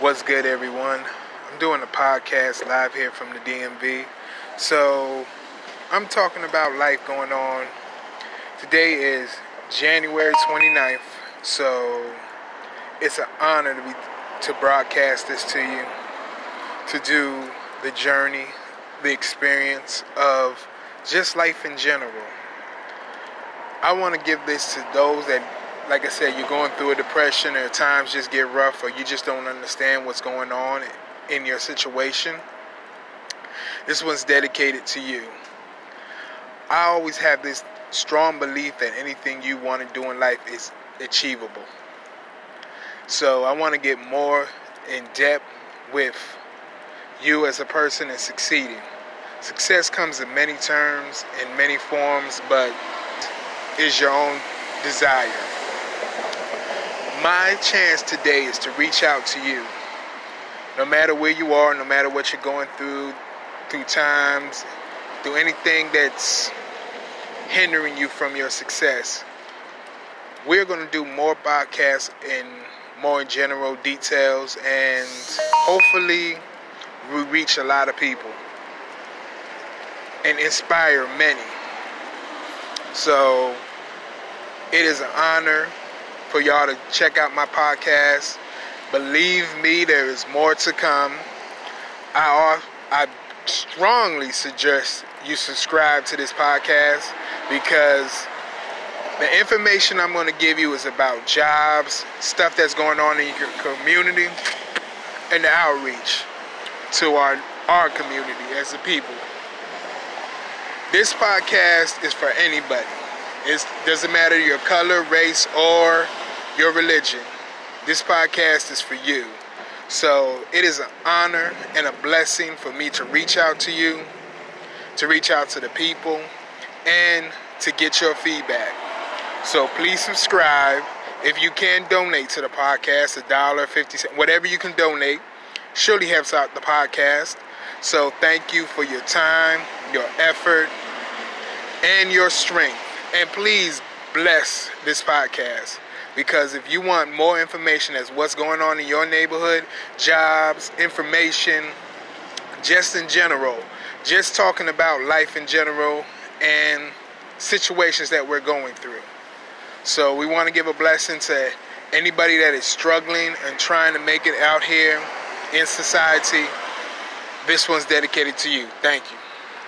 What's good, everyone? I'm doing a podcast live here from the DMV. So, I'm talking about life going on. Today is January 29th, so it's an honor to be to broadcast this to you, to do the journey, the experience of just life in general. I want to give this to those that like I said, you're going through a depression or times just get rough or you just don't understand what's going on in your situation, this one's dedicated to you. I always have this strong belief that anything you want to do in life is achievable. So I want to get more in depth with you as a person and succeeding. Success comes in many terms, in many forms, but is your own desire my chance today is to reach out to you. No matter where you are, no matter what you're going through, through times, through anything that's hindering you from your success. We're going to do more podcasts in more general details and hopefully we reach a lot of people and inspire many. So it is an honor for y'all to check out my podcast. Believe me, there is more to come. I, I strongly suggest you subscribe to this podcast because the information I'm going to give you is about jobs, stuff that's going on in your community, and the outreach to our, our community as a people. This podcast is for anybody. It doesn't matter your color, race, or your religion, this podcast is for you. So it is an honor and a blessing for me to reach out to you, to reach out to the people, and to get your feedback. So please subscribe. If you can donate to the podcast, a dollar, fifty cents, whatever you can donate, surely helps out the podcast. So thank you for your time, your effort, and your strength. And please bless this podcast. Because if you want more information as what's going on in your neighborhood, jobs, information, just in general, just talking about life in general and situations that we're going through. So we want to give a blessing to anybody that is struggling and trying to make it out here in society. This one's dedicated to you. Thank you.